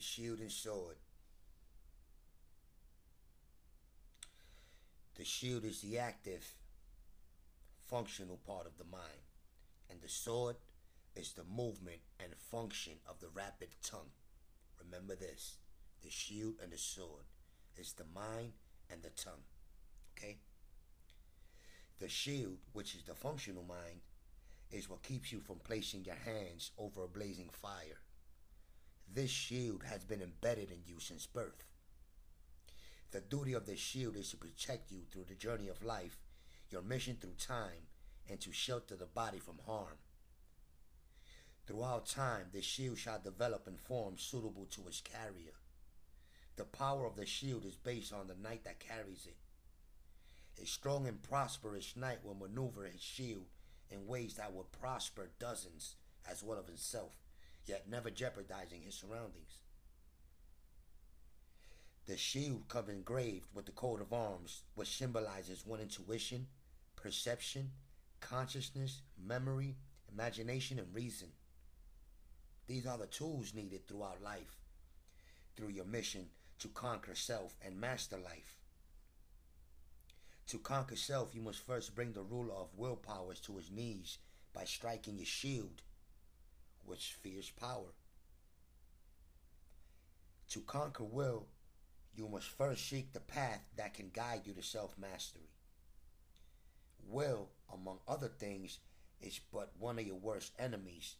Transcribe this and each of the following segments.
the shield and sword. The shield is the active, functional part of the mind, and the sword is the movement and function of the rapid tongue. Remember this the shield and the sword is the mind and the tongue. Okay? The shield, which is the functional mind, is what keeps you from placing your hands over a blazing fire. This shield has been embedded in you since birth. The duty of the shield is to protect you through the journey of life, your mission through time, and to shelter the body from harm. Throughout time, the shield shall develop in form suitable to its carrier. The power of the shield is based on the knight that carries it. A strong and prosperous knight will maneuver his shield in ways that will prosper dozens as well of himself, yet never jeopardizing his surroundings. The shield comes engraved with the coat of arms, which symbolizes one intuition, perception, consciousness, memory, imagination, and reason. These are the tools needed throughout life, through your mission to conquer self and master life. To conquer self, you must first bring the ruler of willpowers to his knees by striking your shield, which fears power. To conquer will, you must first seek the path that can guide you to self mastery. Will, among other things, is but one of your worst enemies,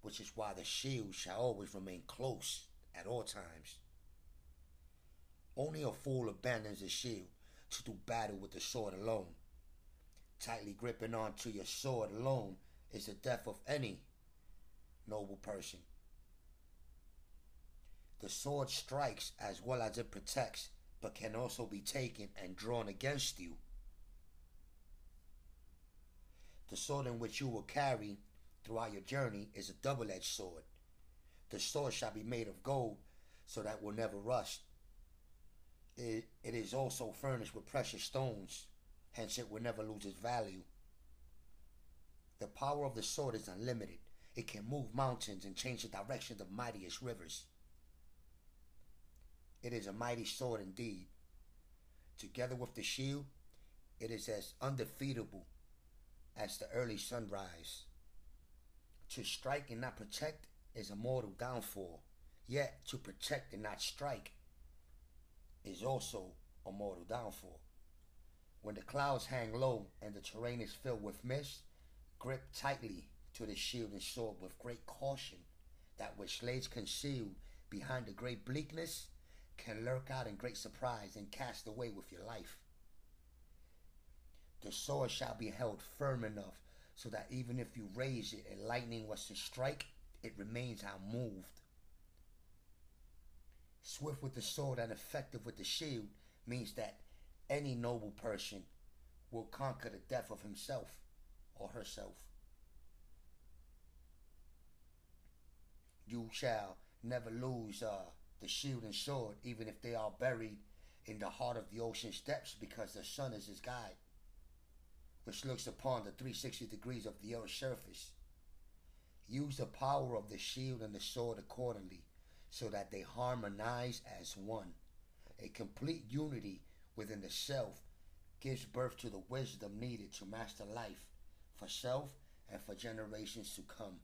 which is why the shield shall always remain close at all times. Only a fool abandons the shield to do battle with the sword alone. Tightly gripping onto your sword alone is the death of any noble person. The sword strikes as well as it protects, but can also be taken and drawn against you. The sword in which you will carry throughout your journey is a double edged sword. The sword shall be made of gold so that will never rust. It, it is also furnished with precious stones, hence, it will never lose its value. The power of the sword is unlimited. It can move mountains and change the direction of mightiest rivers. It is a mighty sword indeed. Together with the shield, it is as undefeatable as the early sunrise. To strike and not protect is a mortal downfall, yet to protect and not strike is also a mortal downfall. When the clouds hang low and the terrain is filled with mist, grip tightly to the shield and sword with great caution. That which lays concealed behind the great bleakness can lurk out in great surprise and cast away with your life. The sword shall be held firm enough so that even if you raise it and lightning was to strike, it remains unmoved. Swift with the sword and effective with the shield means that any noble person will conquer the death of himself or herself. You shall never lose uh, the shield and sword, even if they are buried in the heart of the ocean's depths, because the sun is his guide, which looks upon the 360 degrees of the earth's surface. Use the power of the shield and the sword accordingly, so that they harmonize as one. A complete unity within the self gives birth to the wisdom needed to master life for self and for generations to come.